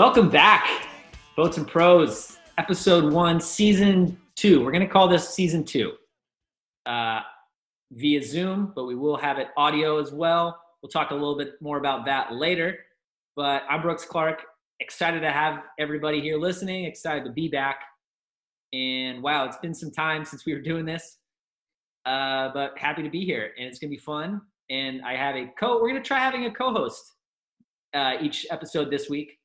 Welcome back, Boats and Prose, episode one, season two. We're going to call this season two uh, via Zoom, but we will have it audio as well. We'll talk a little bit more about that later. But I'm Brooks Clark, excited to have everybody here listening, excited to be back. And wow, it's been some time since we were doing this, uh, but happy to be here, and it's going to be fun. And I have a co. We're going to try having a co-host uh, each episode this week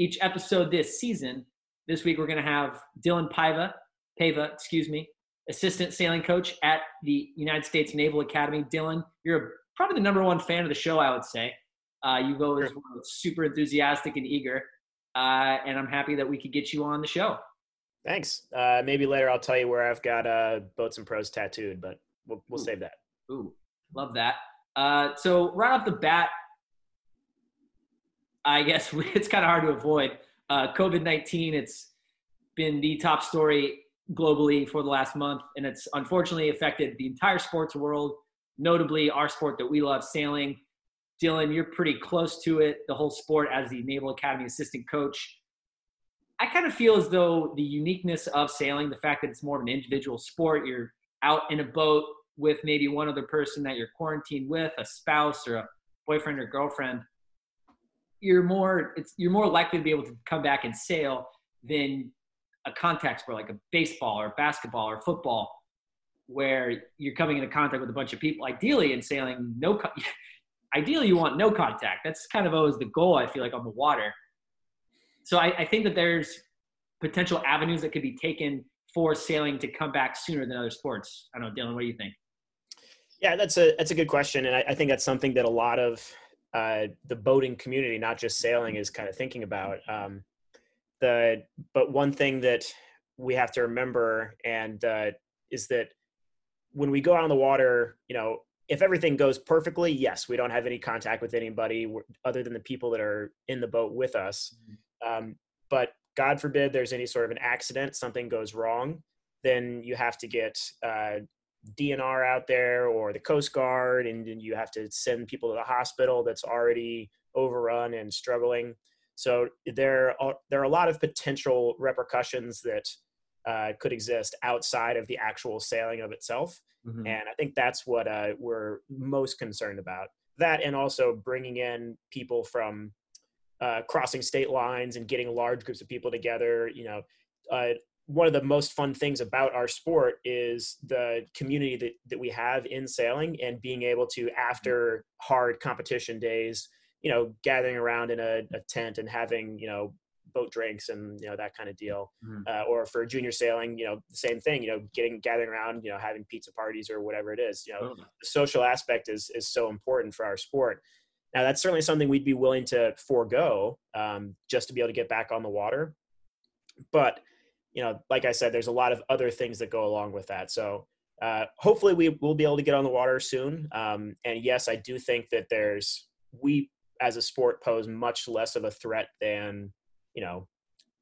each episode this season. This week we're going to have Dillon Paiva, Paiva, excuse me, assistant sailing coach at the United States Naval Academy. Dillon, you're probably the number one fan of the show, I would say. Uh, you've always sure. super enthusiastic and eager, uh, and I'm happy that we could get you on the show. Thanks. Uh, maybe later I'll tell you where I've got uh, boats and prose tattooed, but we'll, we'll Ooh. save that. Ooh, love that. Uh, so right off the bat, I guess it's kind of hard to avoid. Uh, COVID 19, it's been the top story globally for the last month, and it's unfortunately affected the entire sports world, notably our sport that we love, sailing. Dillon, you're pretty close to it, the whole sport as the Naval Academy assistant coach. I kind of feel as though the uniqueness of sailing, the fact that it's more of an individual sport, you're out in a boat with maybe one other person that you're quarantined with, a spouse or a boyfriend or girlfriend you're more it's you're more likely to be able to come back and sail than a contact sport like a baseball or basketball or football where you're coming into contact with a bunch of people ideally in sailing no ideally you want no contact. That's kind of always the goal i feel like on the water. So I, I think that there's potential avenues that could be taken for sailing to come back sooner than other sports. I don't know dillon what do you think? Yeah that's a that's a good question and I, I think that's something that a lot of uh, the boating community, not just sailing, is kind of thinking about. Um, the but one thing that we have to remember and uh, is that when we go out on the water, you know, if everything goes perfectly, yes, we don't have any contact with anybody other than the people that are in the boat with us. Um, but God forbid there's any sort of an accident, something goes wrong, then you have to get uh, DNR out there or the Coast Guard, and then you have to send people to the hospital that's already overrun and struggling. So there are there are a lot of potential repercussions that uh, could exist outside of the actual sailing of itself, mm-hmm. and I think that's what uh, we're most concerned about. That and also bringing in people from uh, crossing state lines and getting large groups of people together. You know, uh, one of the most fun things about our sport is the community that, that we have in sailing and being able to after hard competition days you know gathering around in a, a tent and having you know boat drinks and you know that kind of deal. Mm-hmm. uh, or for junior sailing you know the same thing you know getting gathering around you know having pizza parties or whatever it is you know. The social aspect is is so important for our sport. Now that's certainly something we'd be willing to forego um, just to be able to get back on the water. But you know, like I said, there's a lot of other things that go along with that. So uh, hopefully we will be able to get on the water soon. Um, and yes, I do think that there's we as a sport pose much less of a threat than you know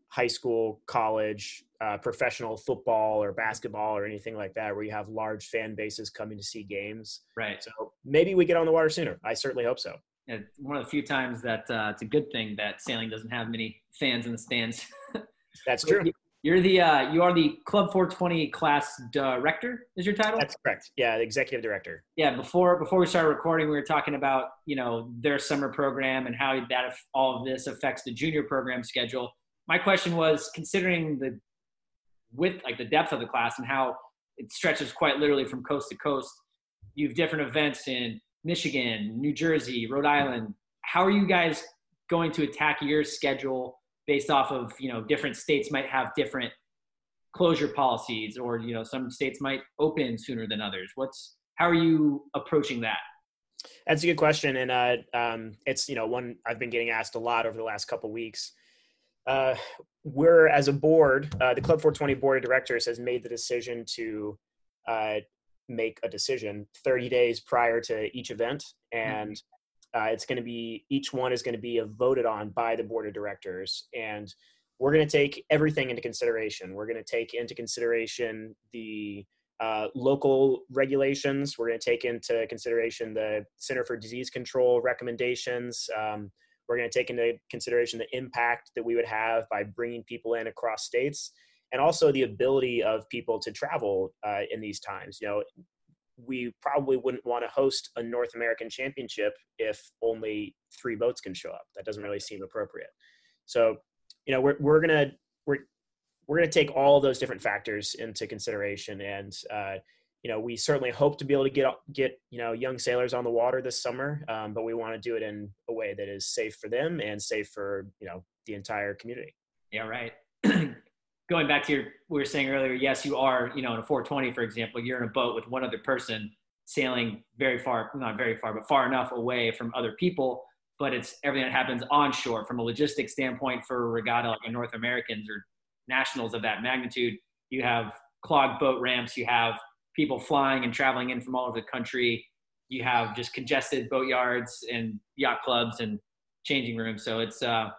high school, college, uh, professional football or basketball or anything like that, where you have large fan bases coming to see games. Right. So maybe we get on the water sooner. I certainly hope so. Yeah, one of the few times that uh, it's a good thing that sailing doesn't have many fans in the stands. That's true. You're the uh, you are the Club 420 class director. Is your title? That's correct. Yeah, the executive director. Yeah. Before before we started recording, we were talking about you know their summer program and how that all of this affects the junior program schedule. My question was considering the width, like the depth of the class, and how it stretches quite literally from coast to coast. You have different events in Michigan, New Jersey, Rhode Island. How are you guys going to attack your schedule? Based off of you know different states might have different closure policies or you know some states might open sooner than others. What's how are you approaching that? That's a good question and uh, um, it's you know one i've been getting asked a lot over the last couple weeks. Uh, we're as a board uh, the club 420 board of directors has made the decision to uh, make a decision 30 days prior to each event and mm-hmm uh, it's going to be each one is going to be voted on by the board of directors, and we're going to take everything into consideration. We're going to take into consideration the uh, local regulations. We're going to take into consideration the Center for Disease Control recommendations. Um, we're going to take into consideration the impact that we would have by bringing people in across states and also the ability of people to travel uh, in these times. You know, we probably wouldn't want to host a North American championship if only three boats can show up. That doesn't really seem appropriate. So, you know, we're, we're going to, we're, we're going to take all those different factors into consideration. And, uh, you know, we certainly hope to be able to get, get, you know, young sailors on the water this summer. Um, but we want to do it in a way that is safe for them and safe for, you know, the entire community. Yeah. Right. going back to your we were saying earlier, yes, you are, you know, in a 420, for example, you're in a boat with one other person sailing very far, not very far, but far enough away from other people. But it's everything that happens onshore from a logistics standpoint for a regatta like a North Americans or nationals of that magnitude. You have clogged boat ramps, you have people flying and traveling in from all over the country. You have just congested boat yards and yacht clubs and changing rooms. So it's, uh,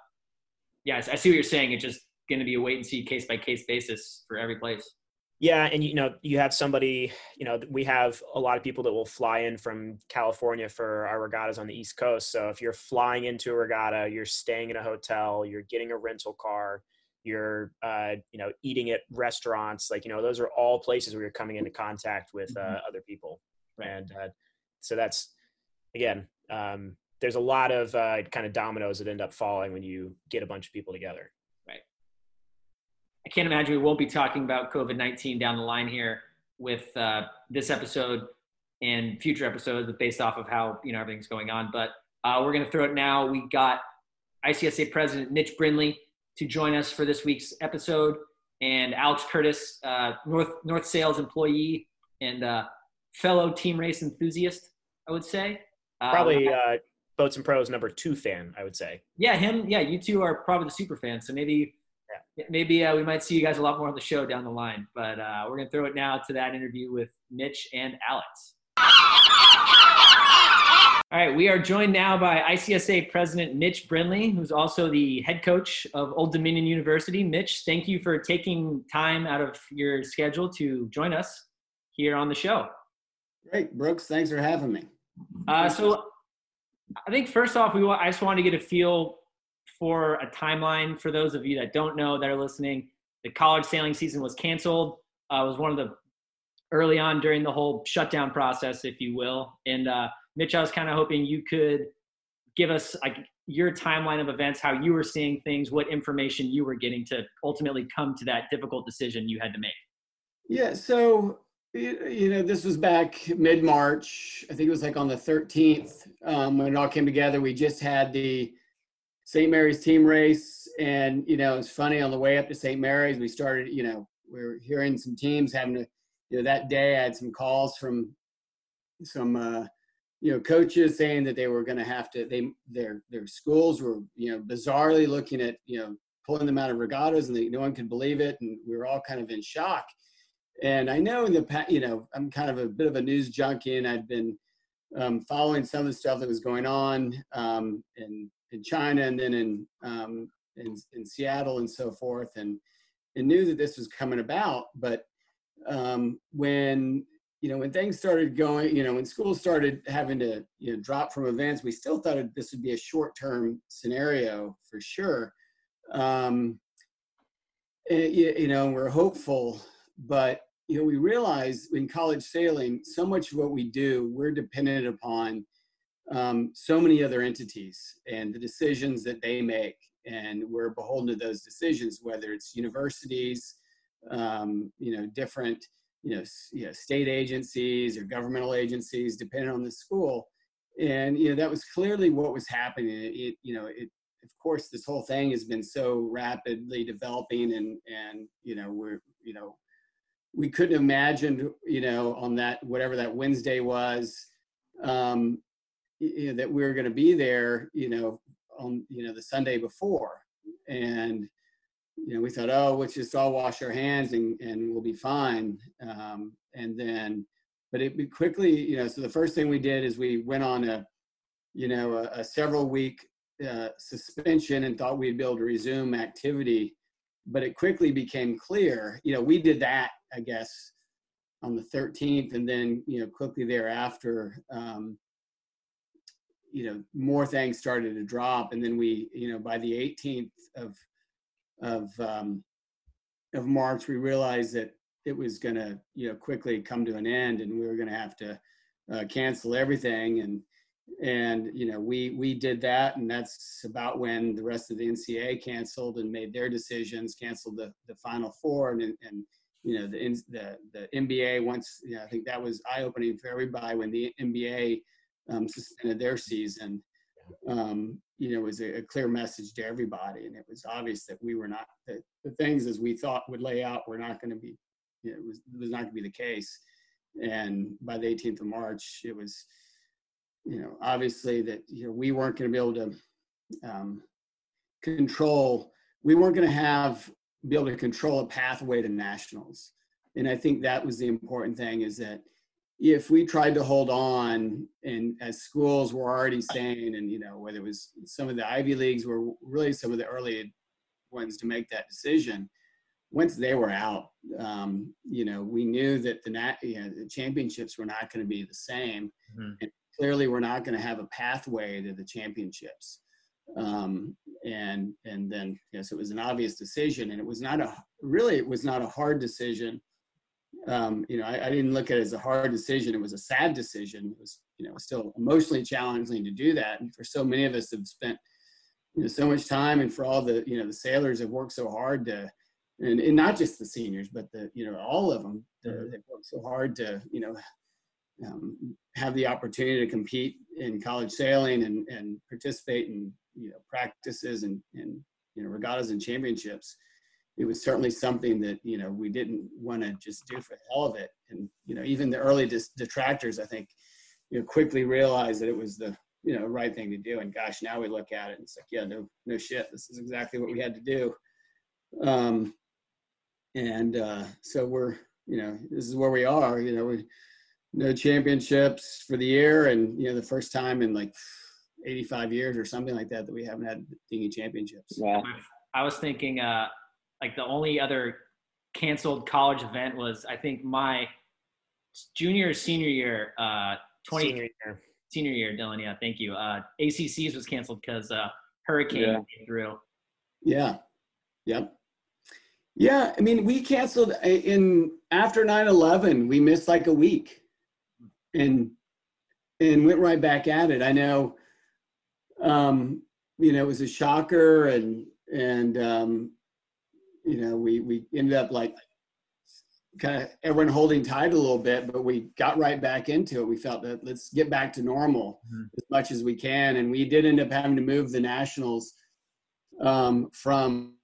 yes, I see what you're saying. It just going to be a wait and see case by case basis for every place. Yeah, and you know, you have somebody, you know, we have a lot of people that will fly in from California for our regattas on the East Coast. So if you're flying into a regatta, you're staying in a hotel, you're getting a rental car, you're uh, you know, eating at restaurants, like, you know, those are all places where you're coming into contact with uh, mm-hmm. other people. Right. And uh, so that's again, um, there's a lot of uh, kind of dominoes that end up falling when you get a bunch of people together. I can't imagine we won't be talking about COVID 19 down the line here with uh, this episode and future episodes based off of how you know everything's going on. But uh, we're going to throw it now. We got ICSA President Mitch Brindley to join us for this week's episode, and Alex Curtiss, uh, North North Sails employee and uh, fellow team race enthusiast, I would say. Uh, probably uh, Boats and Prose number two fan, I would say. Yeah, him. Yeah, you two are probably the super fans. So maybe maybe uh, we might see you guys a lot more on the show down the line. But uh, we're going to throw it now to that interview with Mitch and Alex. All right, we are joined now by ICSA President Mitch Brindley, who's also the head coach of Old Dominion University. Mitch, thank you for taking time out of your schedule to join us here on the show. Great, Brooks. Thanks for having me. Uh, so, I think first off, we want, I just want to get a feel for a timeline for those of you that don't know that are listening. The college sailing season was canceled. Uh, was one of the early on during the whole shutdown process, if you will. And uh, Mitch, I was kind of hoping you could give us like your timeline of events, how you were seeing things, what information you were getting to ultimately come to that difficult decision you had to make. Yeah, so you know, this was back mid March. I think it was like on the 13th um, when it all came together. We just had the St. Mary's team race. And, you know, it's funny on the way up to St. Mary's, we started, you know, we are hearing some teams having to, you know, that day I had some calls from some, uh, you know, coaches saying that they were going to have to, they, their, their schools were, you know, bizarrely looking at, you know, pulling them out of regattas and they, no one could believe it. And we were all kind of in shock. And I know in the past, you know, I'm kind of a bit of a news junkie and I'd been um, following some of the stuff that was going on um, and in China and then in, um, in, in Seattle and so forth, and and knew that this was coming about. But um, when you know when things started going, you know when schools started having to you know drop from events, we still thought this would be a short term scenario for sure. Um, eh, you know, we're hopeful, but you know we realize in college sailing, so much of what we do, we're dependent upon um, so many other entities and the decisions that they make. And we're beholden to those decisions, whether it's universities, um, you know, different, you know, you know, state agencies or governmental agencies, depending on the school. And, you know, that was clearly what was happening. It, you know, it, of course, this whole thing has been so rapidly developing and, and, you know, we're, you know, we couldn't imagine, you know, on that, whatever that Wednesday was, um, you know, that we were going to be there, you know, on you know the Sunday before, and you know we thought, oh, let's just all wash our hands and and we'll be fine. Um, and then, but it quickly, you know, so the first thing we did is we went on a, you know, a, a several week uh, suspension and thought we'd be able to resume activity, but it quickly became clear, you know, we did that, I guess, on the 13th, and then you know quickly thereafter. Um, you know, more things started to drop, and then we, you know, by the 18th of of um, of March, we realized that it was going to, you know, quickly come to an end, and we were going to have to uh, cancel everything. And and you know, we we did that, and that's about when the rest of the NCAA canceled and made their decisions, canceled the the Final Four, and and you know the the the NBA once you know, I think that was eye opening for everybody when the NBA um, suspended their season. Um, you know, it was a, a, clear message to everybody, and it was obvious that we were not that the things as we thought would lay out were not going to be. You know, it was it was not going to be the case, and by the 18th of March, it was, you know, obviously that you know we weren't going to be able to um, control. We weren't going to have be able to control a pathway to nationals. And I think that was the important thing is that if we tried to hold on and as schools were already saying, and you know, whether it was some of the Ivy Leagues were really some of the early ones to make that decision, once they were out, um, you know, we knew that the, nat- you know, the championships were not going to be the same. Mm-hmm. And clearly we're not going to have a pathway to the championships um, and and then yes, it was an obvious decision, and it was not a really it was not a hard decision. Um, you know, I, I, didn't look at it as a hard decision. It was a sad decision. It was you know still emotionally challenging to do that, and for so many of us have spent you know so much time, and for all the you know the sailors have worked so hard to. And, and not just the seniors, but the you know all of them. Mm-hmm. They've worked so hard to you know um, have the opportunity to compete in college sailing and, and participate in you know practices and, and you know regattas and championships it was certainly something that you know we didn't want to just do for the hell of it. And you know even the early dis- detractors i think you know quickly realized that it was the you know right thing to do. And gosh now we look at it and it's like yeah no no shit. This is exactly what we had to do. Um and uh so we're you know this is where we are. You know we no championships for the year and you know the first time in like 85 years or something like that that we haven't had dinghy championships. Wow. I was thinking uh, like the only other canceled college event was I think my junior senior year, uh, 20 senior year, senior year, Dillon. Yeah, thank you. Uh, ACCs was canceled because uh, hurricane yeah. came through. Yeah. Yep. Yeah. I mean, we canceled uh, in after 9/11. We missed like a week, and and went right back at it. I know um, you know, it was a shocker, and and um, you know, we we ended up like kind of everyone holding tight a little bit, but we got right back into it. We felt that let's get back to normal mm-hmm. as much as we can, and we did end up having to move the nationals um, from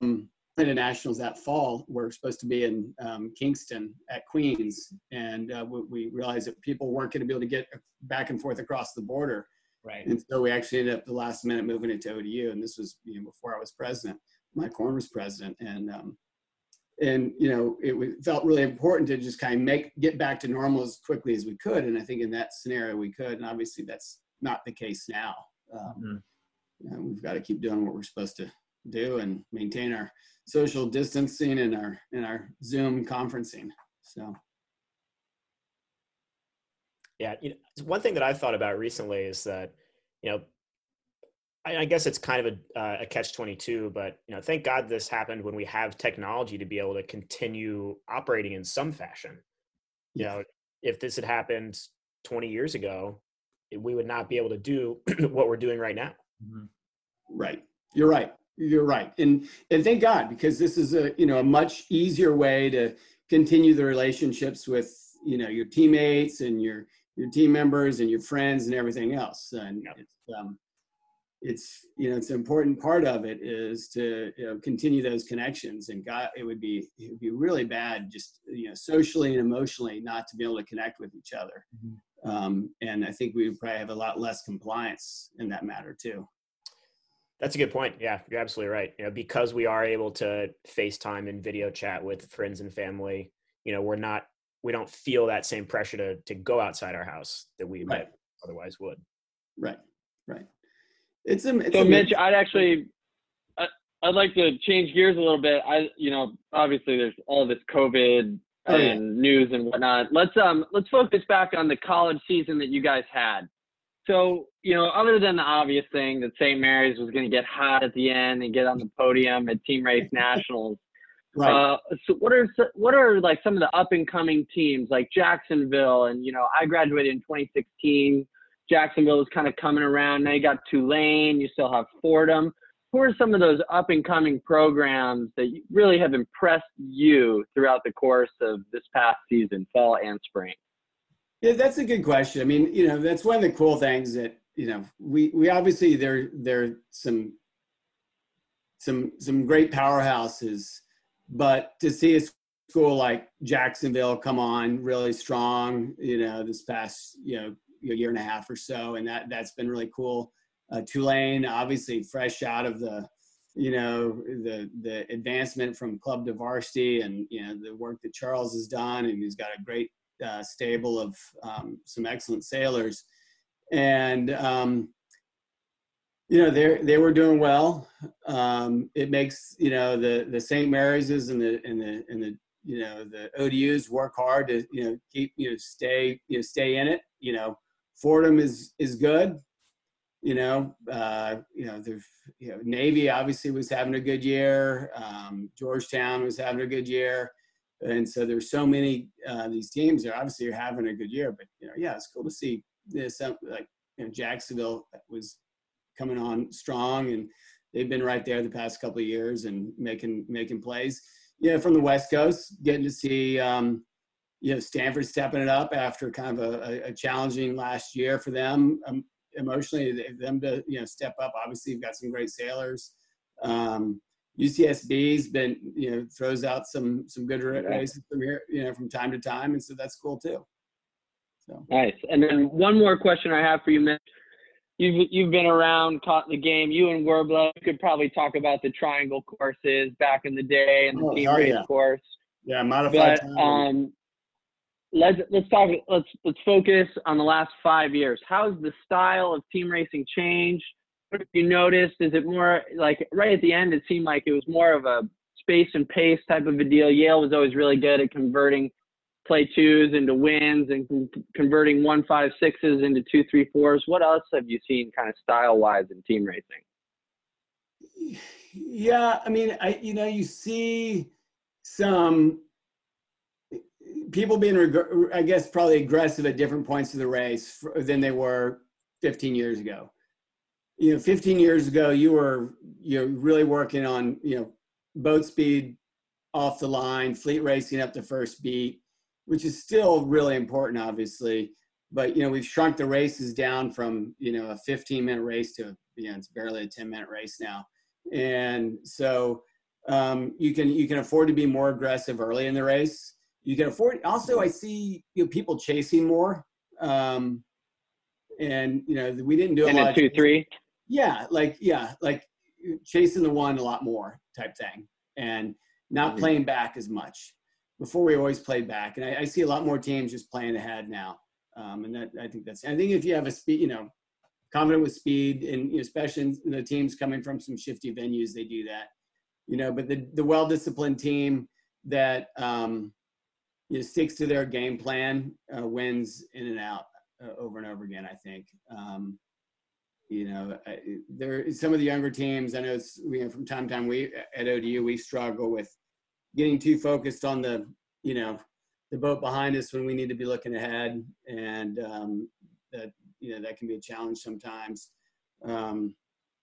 the nationals that fall We were supposed to be in um, Kingston at Queens, and uh, we, we, realized that people weren't going to be able to get back and forth across the border. Right. And so we actually ended up the last minute moving it to ODU, and this was you know before I was president. Mike Horn was president, and um, and you know it felt really important to just kind of make get back to normal as quickly as we could. And I think in that scenario we could, and obviously that's not the case now. Um, mm-hmm. we've got to keep doing what we're supposed to do and maintain our social distancing and our and our Zoom conferencing. So. Yeah, you know, one thing that I've thought about recently is that, you know, I, I guess it's kind of a, uh, a catch twenty two, but you know, thank God this happened when we have technology to be able to continue operating in some fashion. You know, if this had happened twenty years ago, we would not be able to do what we're doing right now. Mm-hmm. Right, you're right. You're right, and and thank God because this is a you know a much easier way to continue the relationships with you know your teammates and your your team members and your friends and everything else. And yep. it's, um, it's you know it's an important part of it is to you know, continue those connections. And God, it would be it would be really bad just you know socially and emotionally not to be able to connect with each other. Mm-hmm. Um, and I think we would probably have a lot less compliance in that matter too. That's a good point. Yeah, you're absolutely right. You know, because we are able to FaceTime and video chat with friends and family, you know, we're not we don't feel that same pressure to to go outside our house that we right. otherwise would. Right, right. It's a, it's so, Mitch. I'd actually, I, I'd like to change gears a little bit. I, you know, obviously there's all this COVID oh, and yeah. news and whatnot. Let's um, let's focus back on the college season that you guys had. so you know, other than the obvious thing that St. Mary's was going to get hot at the end and get on the podium at Team Race Nationals, Right. uh, so what are what are like some of the up and coming teams like Jacksonville and you know I graduated in 2016. Jacksonville is kind of coming around. Now you got Tulane. You still have Fordham. Who are some of those up and coming programs that really have impressed you throughout the course of this past season, fall and spring? Yeah, that's a good question. I mean, you know, that's one of the cool things that you know we we obviously there there are some some some great powerhouses, but to see a school like Jacksonville come on really strong, you know, this past you know year and a half or so, and that that's been really cool. Uh, Tulane, obviously fresh out of the you know the the advancement from club to varsity, and you know the work that Charles has done, and he's got a great uh, stable of um, some excellent sailors, and um, you know they they were doing well. Um, it makes you know the the St. Mary's and the and the and the you know the ODUs work hard to you know keep you know stay you know stay in it. You know Fordham is is good. You know, uh, you know, the you know, Navy obviously was having a good year. Um, Georgetown was having a good year and so there's so many uh, these teams that obviously are having a good year. But you know, yeah, it's cool to see this like you know, Jacksonville was coming on strong, and they've been right there the past couple of years and making making plays. Yeah, from the West Coast, getting to see um, you know Stanford stepping it up after kind of a, a challenging last year for them um, emotionally. Them to you know step up. Obviously, you've got some great sailors. Um, UCSB's been, you know, throws out some some good ra- races from here, you know, from time to time, and so that's cool too. So Nice. And then one more question I have for you, Mitch. You've you've been around, caught the game. You and Werbla could probably talk about the triangle courses back in the day and the Oh, team race yeah. course. yeah, modified But um, let's let's talk. Let's let's focus on the last five years. How's the style of team racing changed? What have you noticed? Is it more like right at the end? It seemed like it was more of a space and pace type of a deal. Yale was always really good at converting play twos into wins and con- converting one five sixes into two three fours. What else have you seen, kind of style wise, in team racing? Yeah, I mean, I you know you see some people being, reg- I guess, probably aggressive at different points of the race than they were 15 years ago. You know, 15 years ago, you were you're really working on you know boat speed off the line, fleet racing up the first beat, which is still really important, obviously. But you know, we've shrunk the races down from you know a 15 minute race to you know it's barely a 10 minute race now and so um, you can you can afford to be more aggressive early in the race. You can afford. Also, I see you know, people chasing more, um, and you know we didn't do a In lot. two chasing. three. Yeah, like yeah, like chasing the one a lot more type thing, and not Mhm. playing back as much. Before we always played back, and I, I see a lot more teams just playing ahead now. Um, and that I think that's. I think if you have a speed, you know, confident with speed, and you know, especially in the teams coming from some shifty venues, they do that. You know, but the the well disciplined team that um, you know sticks to their game plan uh, wins in and out uh, over and over again. I think. Um, you know, I- there some of the younger teams. I know it's we from time to time we at ODU we struggle with getting too focused on the you know the boat behind us when we need to be looking ahead, and um, that you know that can be a challenge sometimes. Um,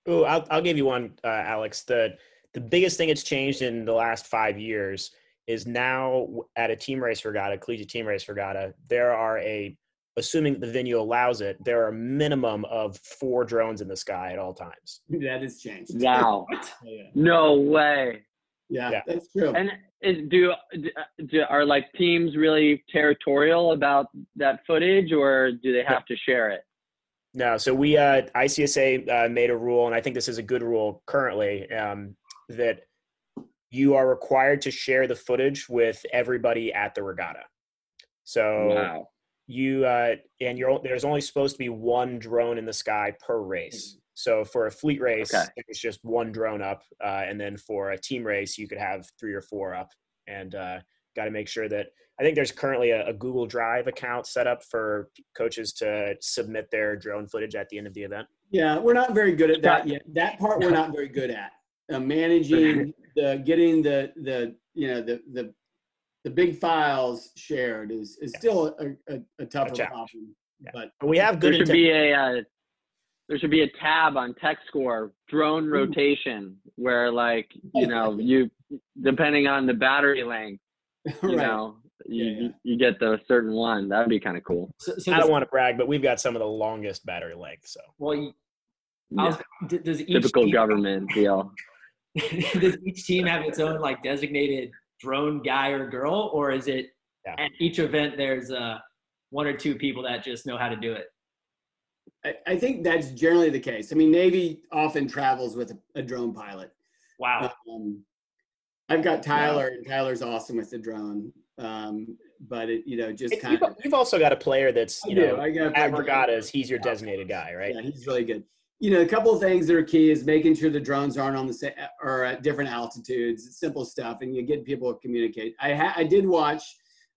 Oh, I'll, I'll give you one, uh, Alex. The the biggest thing that's changed in the last five years is now at a team race regatta, collegiate team race regatta, there are a, assuming the venue allows it, there are a minimum of four drones in the sky at all times. that has changed. Wow. Yeah, No way. yeah, Yeah. that's true. And is do, do are like teams really territorial about that footage, or do they have to share it? No, so we uh, ICSA uh, made a rule, and I think this is a good rule currently um, that you are required to share the footage with everybody at the regatta. So Wow. you uh, and you're there's only supposed to be one drone in the sky per race. So for a fleet race, Okay. it's just one drone up, uh, and then for a team race, you could have three or four up, and uh, got to make sure that I think there's currently a, a, Google Drive account set up for coaches to submit their drone footage at the end of the event. Yeah, we're not very good at that yet. That part we're not very good at. Uh, managing the getting the the you know the the the big files shared is is still a, a, a tougher a problem. Yeah. But, but we have good. There should be a uh, there should be a tab on TechScore drone rotation where like you know you depending on the battery length you right. know you, yeah, yeah. you get the certain one that would be kind of cool so, so i don't want to brag but we've got some of the longest battery length so well you, yeah. does each typical team, government deal does each team have its own like designated drone guy or girl, or is it yeah. at each event there's uh, one or two people that just know how to do it? I, I think that's generally the case. I mean, Navy often travels with a, a drone pilot. Wow. Um, I've got Tyler, and Tyler's awesome with the drone. Um, but it, you know, just kind you've, of. You've also got a player that's you I know I got at regattas. He's your designated guy, right? Yeah, he's really good you know, a couple of things that are key is making sure the drones aren't on the same or at different altitudes. simple stuff, and you get people to communicate. I ha- I did watch,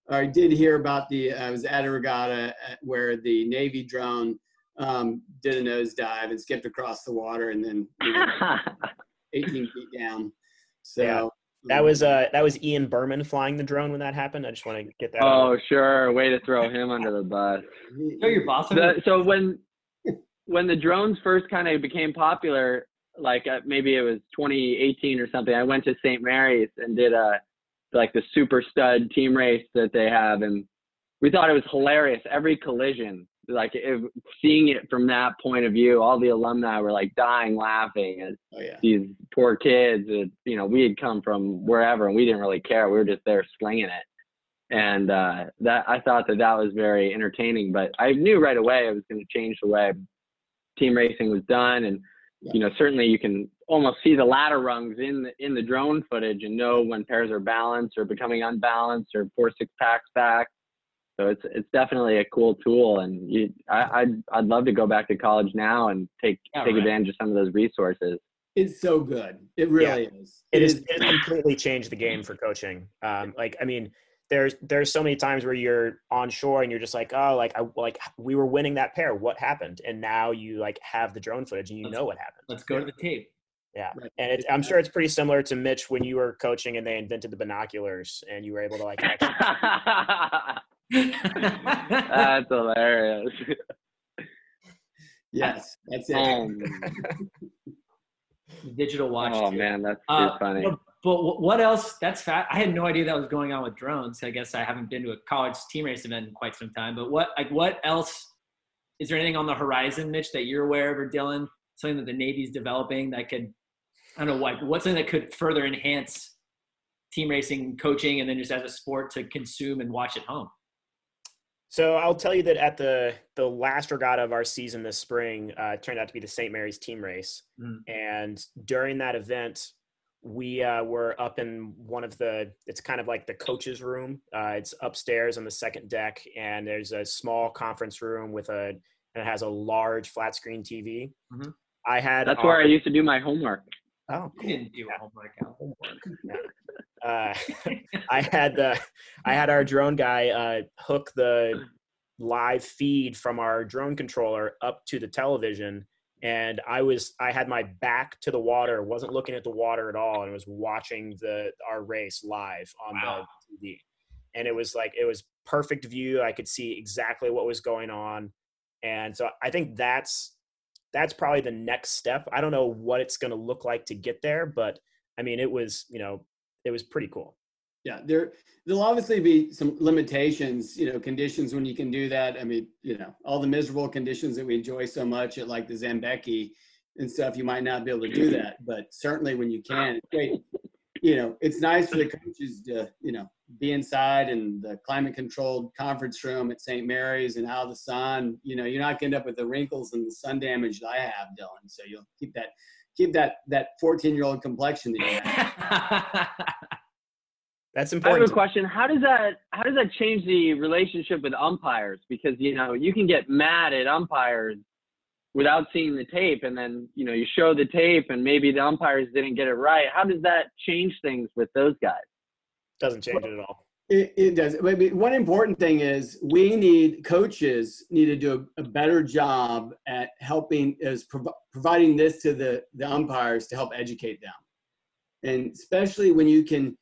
or I did hear about the. I was at a regatta uh, where the Navy drone um, did a nosedive and skipped across the water, and then you know, 18 feet down. So. Yeah. That was uh that was Ian Berman flying the drone when that happened. I just want to get that. Oh, out. sure. Way to throw him under the bus. Show your boss. The, so when when the drones first kind of became popular, like uh, maybe it was 2018 or something, I went to St. Mary's and did a like the super stud team race that they have, and we thought it was hilarious. Every collision, like if, seeing it from that point of view, all the alumni were like dying laughing at oh, yeah. these poor kids. That, you know, we had come from wherever and we didn't really care. We were just there slinging it and uh, that I thought that that was very entertaining. But I knew right away it was going to change the way team racing was done. And yeah. you know certainly you can almost see the ladder rungs in the in the drone footage and know when pairs are balanced or becoming unbalanced or four six packs back. So it's it's definitely a cool tool. And you I, I'd I'd love to go back to college now and take yeah, take right. advantage of some of those resources. It's so good. It really yeah. is. It, it is it completely changed the game for coaching. Um like i mean there's there's so many times where you're on shore and you're just like oh like I like we were winning that pair. What happened? And now you like have the drone footage and you let's, know what happened. let's go to the tape. Yeah. And it, i'm sure it's pretty similar to mitch when you were coaching and they invented the binoculars and you were able to like actually that's hilarious. Yes that's it. Um, digital watch oh man that's uh, funny but what else? That's fat. I had no idea that was going on with drones. I guess I haven't been to a college team race event in quite some time. But what, like, what else? Is there anything on the horizon, Mitch, that you're aware of, or Dillon? Something that the Navy's developing that could, I don't know, what, what's something that could further enhance team racing coaching, and then just as a sport to consume and watch at home? So I'll tell you that at the the last regatta of our season this spring, uh, turned out to be the St. Mary's team race, mm. and during that event, we uh, were up in one of the it's kind of like the coaches room uh, it's upstairs on the second deck and there's a small conference room with a and it has a large flat screen tv mm-hmm. i had that's our, where i used to do my homework oh cool. didn't do yeah. homework, yeah. uh, i had the i had our drone guy uh, hook the live feed from our drone controller up to the television and I was I had my back to the water, wasn't looking at the water at all, and was watching the our race live on wow. the TV. And it was like it was perfect view. I could see exactly what was going on, and so I think that's that's probably the next step. I don't know what it's going to look like to get there, but I mean, it was you know it was pretty cool. Yeah, there there'll obviously be some limitations, you know, conditions when you can do that. I mean, you know, all the miserable conditions that we enjoy so much at like the Zambeki and stuff, you might not be able to do that. But certainly when you can, it's great. You know, it's nice for the coaches to, you know, be inside in the climate controlled conference room at St. Mary's and out of the sun. You know, you're not gonna end up with the wrinkles and the sun damage that I have, Dillon. So you'll keep that keep that that 14 year old complexion that you have. That's important. I have a question. How does that how does that change the relationship with umpires? Because you know you can get mad at umpires without seeing the tape, and then you know you show the tape, and maybe the umpires didn't get it right. How does that change things with those guys? Doesn't change it at all. It, it does. Maybe one important thing is we need coaches need to do a, a better job at helping is prov- providing this to the the umpires to help educate them, and especially when you can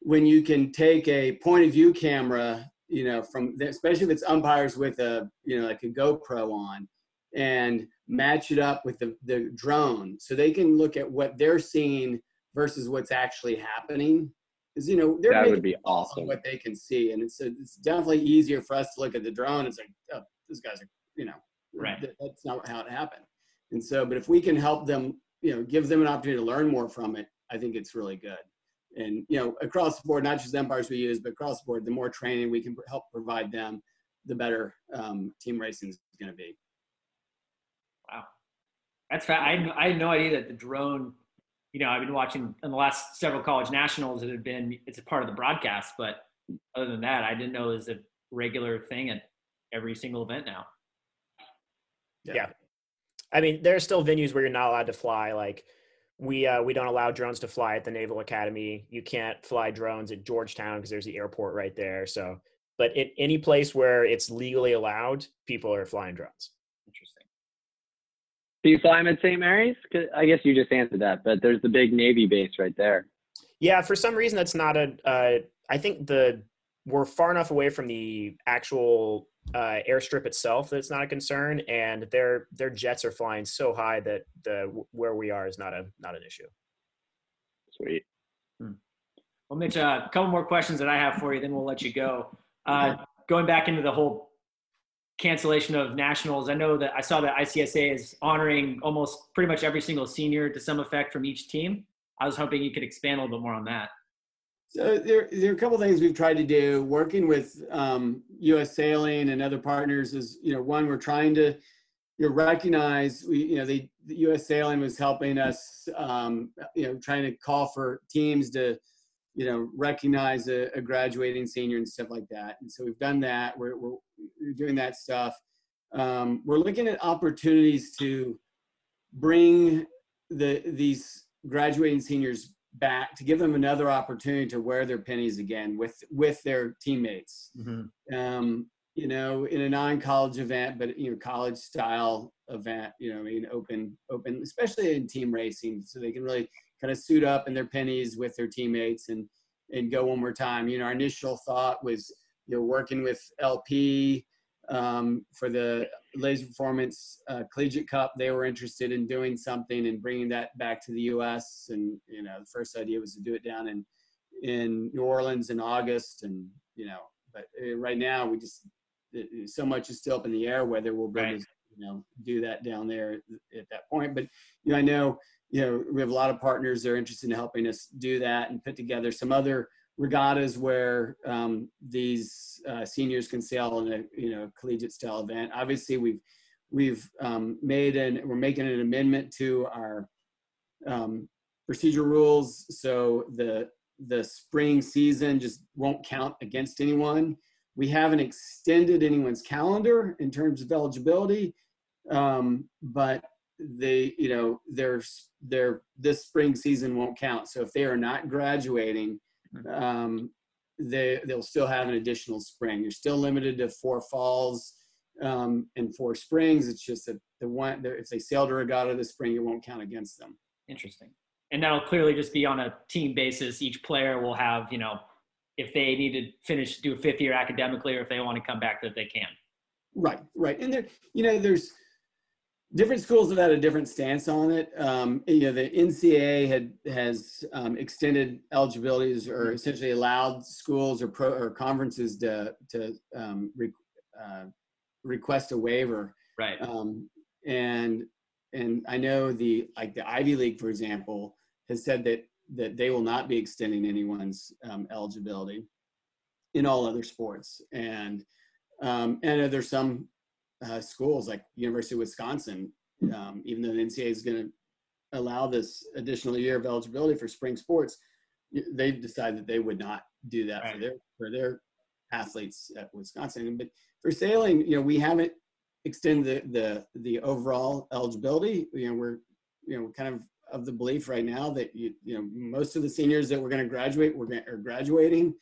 when you can take a point of view camera, you know, from the, especially if it's umpires with a you know like a GoPro on, and match it up with the the drone, so they can look at what they're seeing versus what's actually happening because you know they're That would be calls awesome. what they can see, and it's it's definitely easier for us to look at the drone. It's like, oh, this guy's, are, you know, Right. that- that's not how it happened. And so, but if we can help them, you know, give them an opportunity to learn more from it, I think it's really good. And you know, across the board, not just umpires we use, but across the board, the more training we can pr- help provide them, the better um, team racing is going to be. Wow, that's fa- I had- I had no idea that the drone. You know, I've been watching in the last several college nationals. It had been it's a part of the broadcast, but other than that, I didn't know it was a regular thing at every single event now. Yeah. I mean, there are still venues where you're not allowed to fly. Like we uh, we don't allow drones to fly at the Naval Academy. You can't fly drones at Georgetown because there's the airport right there. So, but in any place where it's legally allowed, people are flying drones. Interesting. Do you fly them at St. Mary's? 'Cause I guess you just answered that, but there's the big Navy base right there. Yeah, for some reason that's not a. Uh, I think the we're far enough away from the actual uh, airstrip itself that's not a concern, and their their jets are flying so high that the where we are is not a not an issue. Sweet. Well, Mitch, uh, a couple more questions that I have for you, then we'll let you go. Uh, Going back into the whole cancellation of nationals, I know that I saw that ICSA is honoring almost pretty much every single senior to some effect from each team. I was hoping you could expand a little bit more on that. So there, there are a couple things we've tried to do. Working with um, U.S. Sailing and other partners is, you know, one we're trying to, you know, recognize. We, you know, the, the U.S. Sailing was helping us, um, you know, trying to call for teams to, you know, recognize a, a graduating senior and stuff like that. And so we've done that. We're we're, we're doing that stuff. Um, we're looking at opportunities to bring the these graduating seniors back to give them another opportunity to wear their pennies again with with their teammates. Um you know in a non-college event but you know college style event you know I mean open open especially in team racing so they can really kind of suit up in their pennies with their teammates and and go one more time. You know our initial thought was you know working with LP um, for the Laser Performance uh, Collegiate Cup, they were interested in doing something and bringing that back to the U.S. And you know, the first idea was to do it down in in New Orleans in August, and you know, but uh, right now we just it- it- so much is still up in the air whether we'll be able Right. to you know do that down there at that point. But you know, I know you know we have a lot of partners that are interested in helping us do that and put together some other regattas where um, these uh, seniors can sail in a you know collegiate style event. Obviously, we've we've um, made an we're making an amendment to our um, procedure rules so the the spring season just won't count against anyone. We haven't extended anyone's calendar in terms of eligibility, um, but they you know their their this spring season won't count. So if they are not graduating um, they they'll still have an additional spring. You're still limited to four falls um, and four springs. It's just that the one if they sailed a regatta this spring, it won't count against them. Interesting. And that'll clearly just be on a team basis. Each player will have, you know, if they need to finish, do a fifth year academically, or if they want to come back, that they can. Right, right. And there, you know, there's different schools have had a different stance on it. Um, you know, the NCAA had has um, extended eligibilities or essentially allowed schools or pro or conferences to to um, re, uh, request a waiver. Right. Um, and and I know the like the Ivy League, for example, has said that that they will not be extending anyone's um, eligibility in all other sports. And um, and there's some uh, schools like University of Wisconsin, um, even though the NCAA is going to allow this additional year of eligibility for spring sports, they've decided that they would not do that for their for their athletes at Wisconsin. But for sailing, you know, we haven't extended the the, the overall eligibility. You know, we're you know kind of of the belief right now that you you know most of the seniors that we're going to graduate we're gonna, are graduating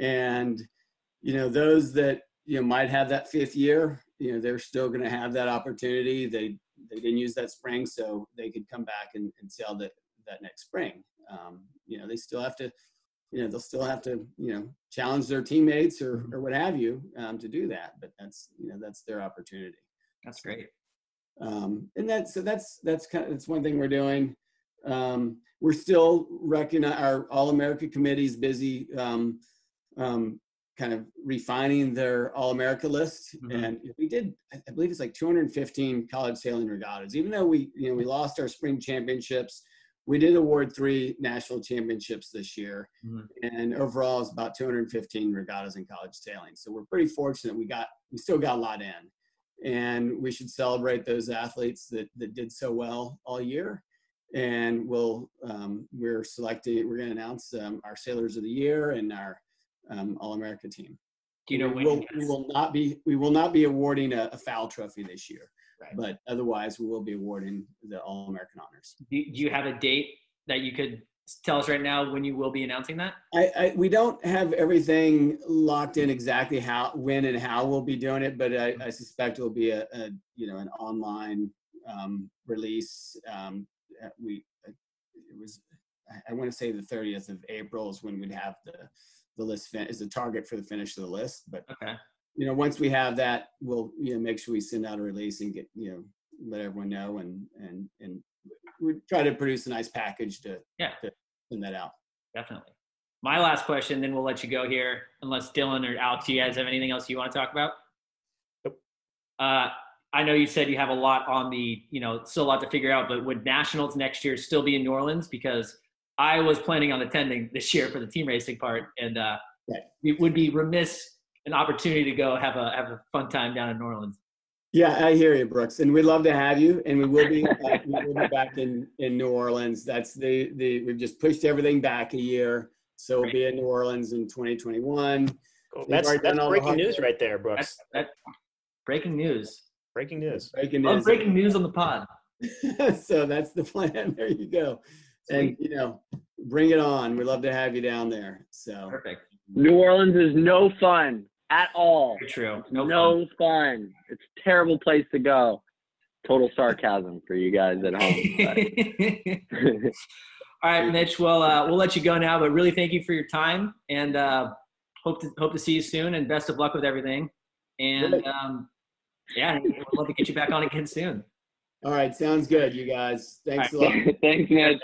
and you know those that you know might have that fifth year, you know they're still going to have that opportunity. They they didn't use that spring, so they could come back and, and sail that that next spring. Um, you know they still have to, you know they'll still have to you know challenge their teammates or or what have you um, to do that. But that's you know that's their opportunity. That's great. Um, and that's so that's that's kind of that's one thing we're doing. Um, we're still recognize our All America committee is busy um, um, kind of refining their All America list, Mhm. and we did I believe it's like 215 college sailing regattas. Even though we you know we lost our spring championships, we did award three national championships this year, Mhm. and overall it's about 215 regattas in college sailing. So we're pretty fortunate. We got we still got a lot in and we should celebrate those athletes that, that did so well all year. And we'll um, we're selecting we're going to announce um, our sailors of the year and our um, All America team. Do you know We'll, we will not be we will not be awarding a, a Fowle trophy this year, Right. but otherwise we will be awarding the All American honors. Do do you have a date that you could tell us right now when you will be announcing that? I, I we don't have everything locked in exactly how when and how we'll be doing it, but I, I suspect it'll be a, a you know an online um, release. Um, we uh, it was I- I want to say the 30th of April is when we'd have the the list fin- is the target for the finish of the list. But Okay. you know once we have that, we'll you know make sure we send out a release and get you know let everyone know and and and we try to produce a nice package to Yeah. to send that out. Definitely. My last question, then we'll let you go here. Unless Dillon or Alex, you guys have anything else you want to talk about? Nope. Uh, I know you said you have a lot on the, you know, still a lot to figure out, but would nationals next year still be in New Orleans? Because I was planning on attending this year for the team racing part, and uh, Right. it would be remiss an opportunity to go have a have a fun time down in New Orleans. Yeah, I hear you, Brooks, and we'd love to have you. And we will be uh, we will be back in in New Orleans. That's the the we've just pushed everything back a year, so we'll be in New Orleans in 2021. Cool. That's that's all breaking news right there, That's Brooks. that breaking news. Breaking news. Breaking Love news. breaking news on the pod. so that's the plan. There you go. And you know, bring it on. We'd love to have you down there. So Perfect. New Orleans is no fun at all. Very true. No. No, fun. fun. It's a terrible place to go. Total sarcasm for you guys at home. All right, Mitch. Well, uh, we'll let you go now, but really thank you for your time, and uh, hope to hope to see you soon. And best of luck with everything. And um, yeah, we'd love to get you back on again soon. all right, sounds good, you guys. Thanks a lot. Thanks, Mitch.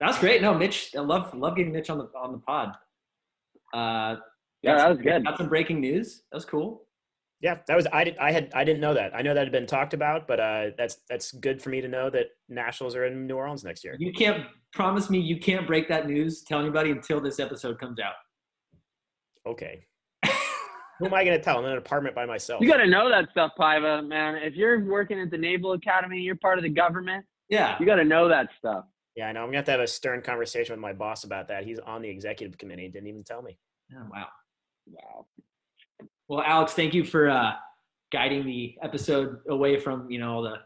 That was great. No, Mitch, I love love getting Mitch on the on the pod. Uh, Yeah, that was good. Got some breaking news. That was cool. Yeah, that was I did I had I didn't know that. I know that had been talked about, but uh, that's that's good for me to know that nationals are in New Orleans next year. You can't promise me you can't break that news. Tell anybody until this episode comes out. Okay. Who am I going to tell? I'm in an apartment by myself. You got to know that stuff, Paiva, man. If you're working at the Naval Academy, you're part of the government. Yeah. You got to know that stuff. Yeah, I know. I'm going to have to have a stern conversation with my boss about that. He's on the executive committee. Didn't even tell me. Oh, wow. Wow. Well, Alex, thank you for uh, guiding the episode away from you know the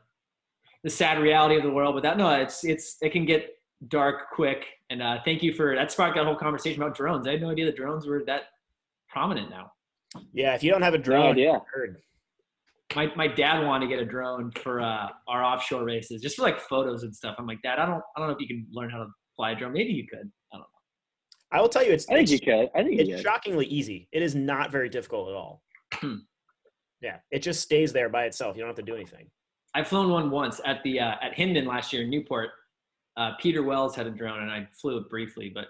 the sad reality of the world. But that no, it's it's it can get dark quick. And uh, thank you for that sparked that whole conversation about drones. I had no idea that drones were that prominent now. Yeah, if you don't have a drone, idea. You're heard. My my dad wanted to get a drone for uh, our offshore races, just for like photos and stuff. I'm like, Dad, I don't I don't know if you can learn how to fly a drone. Maybe you could. I don't know. I will tell you, it's I think it's, you could. I think it's could. shockingly easy. It is not very difficult at all. Yeah, it just stays there by itself. You don't have to do anything. I've flown one once at the uh, at Hinman last year in Newport. Uh, Peter Wells had a drone, and I flew it briefly, but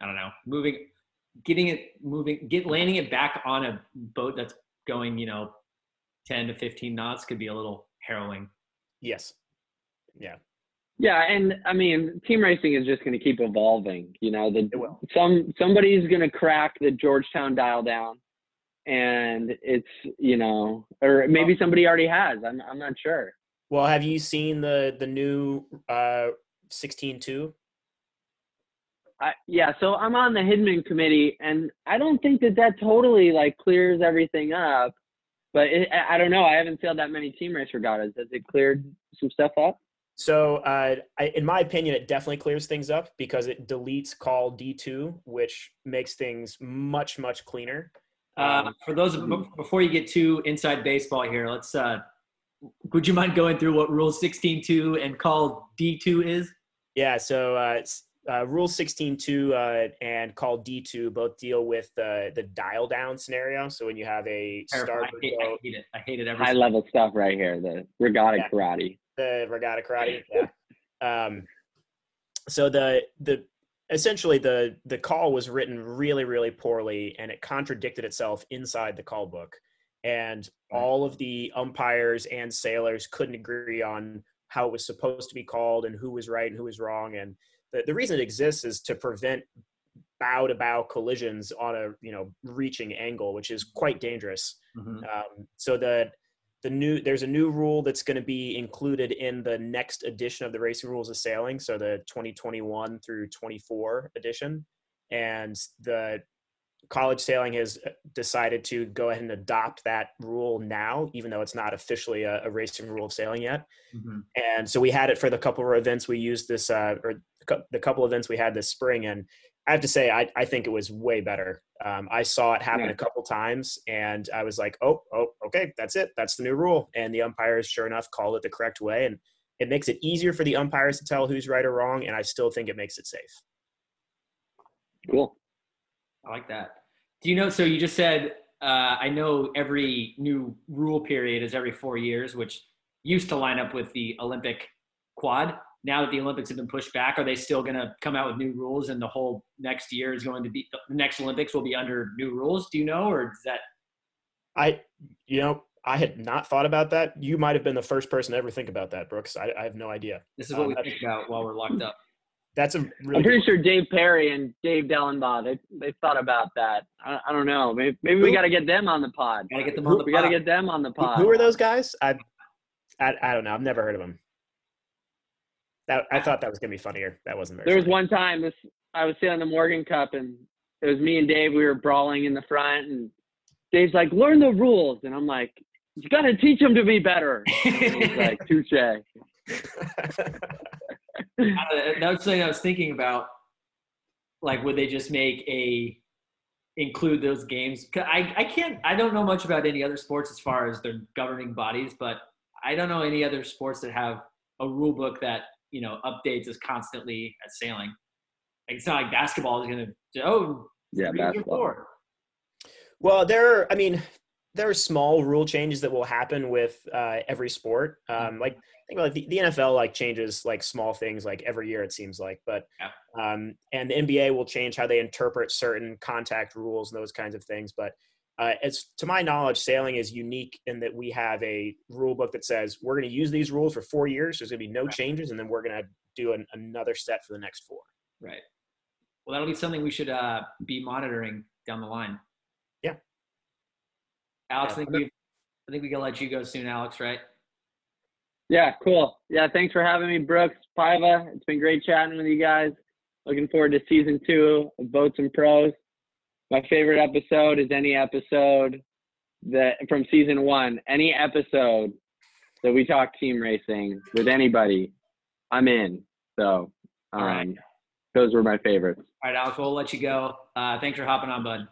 I don't know. Moving, getting it moving, get landing it back on a boat that's going, you know, ten to fifteen knots could be a little harrowing. Yes. Yeah. Yeah, and I mean, team racing is just going to keep evolving. You know, the It will. some somebody's going to crack the Georgetown dial down, and it's you know, or maybe somebody already has. I'm I'm not sure. Well, have you seen the the new uh 16.2? I, yeah, so I'm on the Hinman committee, and I don't think that that totally like clears everything up. But it, I I don't know. I haven't sailed that many team race regattas. Has it cleared some stuff up? So, uh, I, in my opinion, it definitely clears things up because it deletes call D2, which makes things much, much cleaner. Uh, Um, for those before you get too inside baseball here, let's. Uh, would you mind going through what Rule 16.2 and Call D2 is? Yeah, so uh, it's, uh, Rule 16.2 uh, and Call D2 both deal with the the dial down scenario. So when you have a I starter hate, I hate it. I hate it every. High single- level stuff right here. The regatta Yeah. karate. the regatta karate, yeah. Um, so the the essentially the the call was written really really poorly, and it contradicted itself inside the call book, and all of the umpires and sailors couldn't agree on how it was supposed to be called and who was right and who was wrong, and the, the reason it exists is to prevent bow to bow collisions on a you know reaching angle which is quite dangerous Mhm. um, so the the new there's a new rule that's going to be included in the next edition of the racing rules of sailing so the 2021 through 24 edition and the college sailing has uh, decided to go ahead and adopt that rule now even though it's not officially a, a racing rule of sailing yet Mhm. and so we had it for the couple of events we used this uh, or the couple events we had this spring and i have to say i, I think it was way better um, i saw it happen Yeah. a couple times and i was like oh oh okay that's it that's the new rule and the umpires sure enough called it the correct way and it makes it easier for the umpires to tell who's right or wrong and i still think it makes it safe Cool. I like that. Do you know? So you just said uh, I know every new rule period is every four years, which used to line up with the Olympic quad. Now that the Olympics have been pushed back, are they still going to come out with new rules, and the whole next year is going to be the next Olympics will be under new rules? Do you know, or is that i you know i had not thought about that you might have been the first person to ever think about that brooks i, I have no idea this is what Um, we think about while we're locked up? that's a I'm really pretty sure Dave Perry and Dave Dellenbaugh they they thought about that. I, I don't know. Maybe, maybe we got to get them on the pod. Got to get them on the. We got to get them on the Who- pod. Who are those guys? I, I, I don't know. I've never heard of them. That I thought that was gonna be funnier. That wasn't very. There was funny. one time this I was sailing the Morgan Cup and it was me and Dave. We were brawling in the front and Dave's like, "Learn the rules," and I'm like, "You got to teach them to be better." And he's like, "Touche." Uh, that's something I was thinking about. Like, would they just make a include those games? 'Cause I I can't. I don't know much about any other sports as far as their governing bodies, but I don't know any other sports that have a rule book that you know updates as constantly as sailing. Like, it's not like basketball is going to oh Yeah, basketball. well, there. Are, I mean, there are small rule changes that will happen with uh, every sport. Um, like think about like the, the NFL like changes like small things like every year it seems like, but um, and the NBA will change how they interpret certain contact rules and those kinds of things. But uh, as to my knowledge, sailing is unique in that we have a rule book that says we're going to use these rules for four years. There's going to be no Right. changes, and then we're going to do an, another set for the next four. Right. Well, that'll be something we should uh, be monitoring down the line. Yeah. Alex, Yeah. I think we, I think we can let you go soon, Alex. Right? Yeah, cool. Yeah, thanks for having me, Brooks, Paiva. It's been great chatting with you guys. Looking forward to season two of Boats and Prose. My favorite episode is any episode that from season one, any episode that we talk team racing with anybody, I'm in. So um, All right. those were my favorites. All right, Alex. We'll let you go. Uh, thanks for hopping on, bud.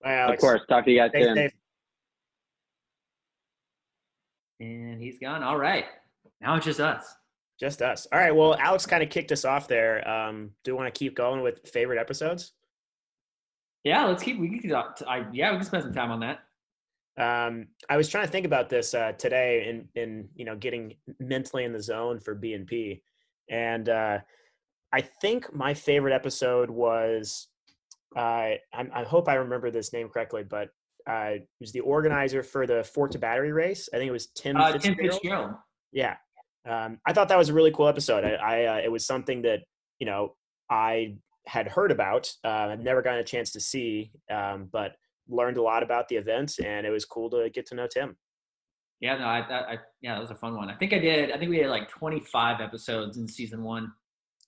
Bye, Alex. Of course. Talk to you guys soon. Dave. And he's gone. All right. Now it's just us. Just us. All right. Well, Alex kind of kicked us off there. Um, do you want to keep going with favorite episodes? Yeah, let's keep. We can. I, yeah, we can spend some time on that. Um, I was trying to think about this uh, today in in you know getting mentally in the zone for B and P, and uh, I think my favorite episode was uh, I, I hope I remember this name correctly, but uh, it was the organizer for the Fort to Battery race. I think it was Tim. Uh, Tim Fitzgerald. Fitzgerald. Yeah, um, I thought that was a really cool episode. I, I uh, it was something that you know I had heard about. Uh, I've never gotten a chance to see, um, but learned a lot about the event, and it was cool to get to know Tim. Yeah, no, I, I, I, yeah, that was a fun one. I think I did. I think we had like 25 episodes in season one.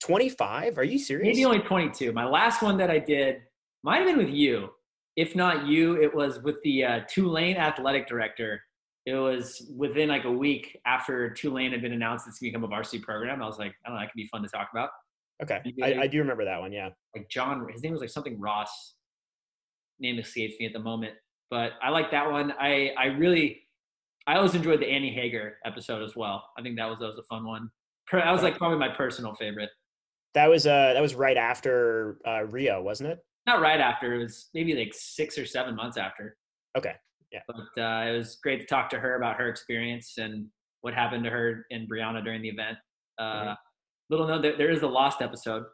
Twenty five? Are you serious? Maybe only 22. My last one that I did might have been with you. If not you, it was with the uh, Tulane athletic director. it was within like a week after Tulane had been announced it's going to become a varsity program. I was like, I don't know, that could be fun to talk about. Okay, I, I do remember that one. Yeah, Like John, his name was like something Ross. Name escapes me at the moment, but I like that one. I I really, I always enjoyed the Annie Haeger episode as well. I think that was that was a fun one. That was like probably my personal favorite. that was uh that was right after uh, Rio, wasn't it? Not right after. It was maybe like six or seven months after. Okay, yeah. But uh, it was great to talk to her about her experience and what happened to her and Briana during the event. Uh, Mhm. Little known, there, there is a lost episode.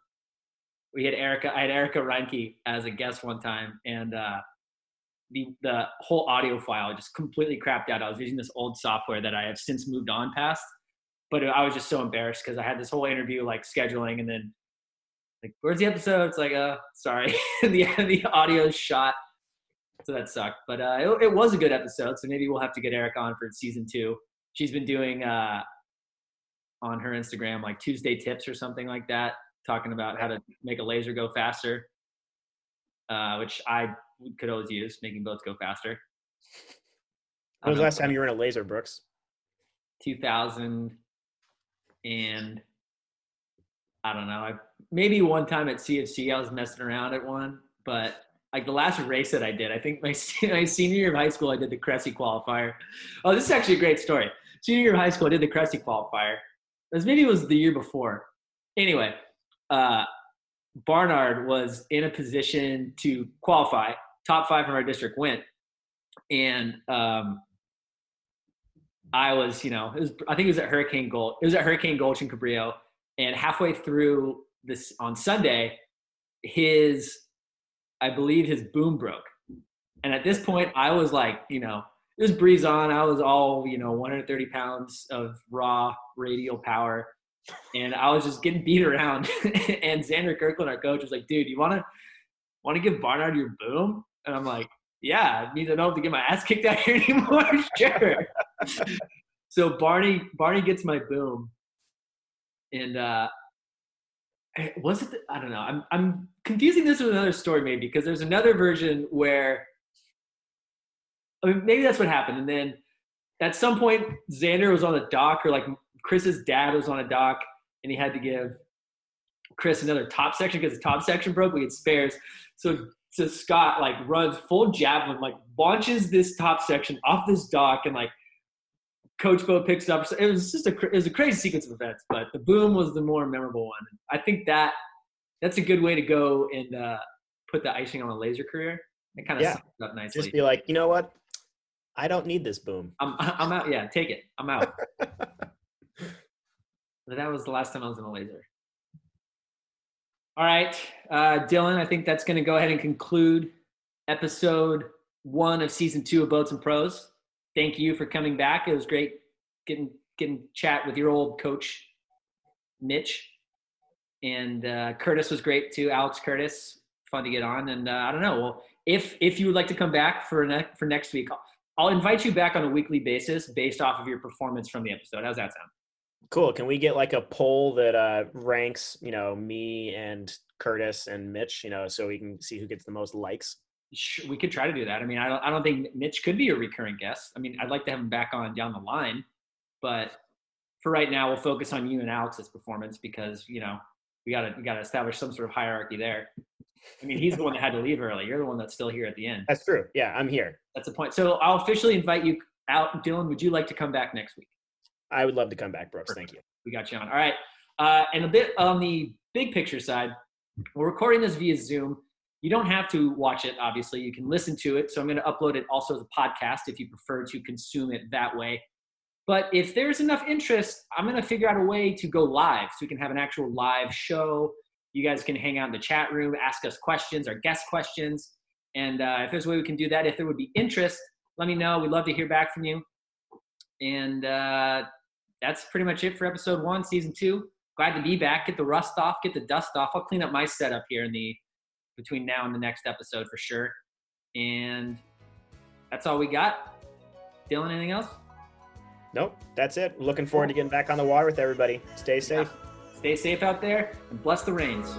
We had Erica. I had Erika Reineke as a guest one time, and uh, the the whole audio file just completely crapped out. I was using this old software that I have since moved on past, but I was just so embarrassed because I had this whole interview like scheduling, and then like, where's the episode? It's like, uh, sorry, the the audio is shot so that sucked. But uh, it, it was a good episode. So maybe we'll have to get Erica on for season two. She's been doing uh, on her Instagram like Tuesday tips or something like that, talking about how to make a laser go faster, uh, which I could always use, making boats go faster. When was the last time you were in a laser, Brooks? 2000 and I don't know. I maybe one time at CFC I was messing around at one, but like the last race that I did, I think my, my senior year of high school, I did the Cressy qualifier. Oh, this is actually a great story. Senior year of high school, I did the Cressy qualifier. Was maybe it was the year before. Anyway, uh, Barnard was in a position to qualify. Top five from our district went, and um, I was, you know, it was, I think it was at Hurricane Gulch. It was at Hurricane Gulch in Cabrillo. And halfway through this on Sunday, his, I believe his boom broke. And at this point, I was like, you know, it was breeze on. I was all, you know, 130 pounds of raw radial power. And I was just getting beat around. and Xander Kirkland, our coach, was like, dude, you want to, want to give Barnard your boom? And I'm like, yeah, it means I don't have to get my ass kicked out here anymore. sure so Barney Barney gets my boom, and uh, was it? The, I don't know. I'm I'm confusing this with another story maybe because there's another version where I mean maybe that's what happened, and then at some point Xander was on the dock or like Chris's dad was on a dock, and he had to give Chris another top section because the top section broke. We had spares, so so Scott like runs full javelin, like launches this top section off this dock, and like Coach Bo picks it up. It was just a it was a crazy sequence of events, but the boom was the more memorable one. I think that that's a good way to go and uh, put the icing on a laser career. It kind of Yeah. sums it up nicely. Just be like, you know what? I don't need this boom. I'm I'm out. Yeah, take it. I'm out. but that was the last time I was in a laser. All right, uh, Dillon. I think that's going to go ahead and conclude episode one of season two of Boats and Prose. Thank you for coming back. It was great getting getting chat with your old coach, Mitch, and uh, Curtiss was great too. Alex Curtiss, fun to get on. And uh, I don't know. Well, if if you would like to come back for ne- for next week, I'll invite you back on a weekly basis based off of your performance from the episode. How's that sound? Cool. Can we get like a poll that uh, ranks, you know, me and Curtiss and Mitch, you know, so we can see who gets the most likes? We could try to do that. I mean, I don't, I don't think Mitch could be a recurring guest. I mean, I'd like to have him back on down the line, but for right now, we'll focus on you and Alex's performance because you know we got to we got to establish some sort of hierarchy there. I mean, he's the one that had to leave early. You're the one that's still here at the end. That's true. Yeah, I'm here. That's the point. So I'll officially invite you out, Dillon. Would you like to come back next week? I would love to come back, Brooks. Thank you. We got you on. All right. Uh, and a bit on the big picture side, we're recording this via Zoom. You don't have to watch it, obviously. You can listen to it. So I'm going to upload it also as a podcast if you prefer to consume it that way. But if there's enough interest, I'm going to figure out a way to go live so we can have an actual live show. You guys can hang out in the chat room, ask us questions, our guest questions. And uh, if there's a way we can do that, if there would be interest, let me know. We'd love to hear back from you. And uh, that's pretty much it for episode one, season two. Glad to be back. Get the rust off, get the dust off. I'll clean up my setup here in the between now and the next episode for sure. And that's all we got. Dillon, anything else? Nope, that's it. Looking forward to getting back on the water with everybody. Stay safe. Stay safe out there and bless the rains.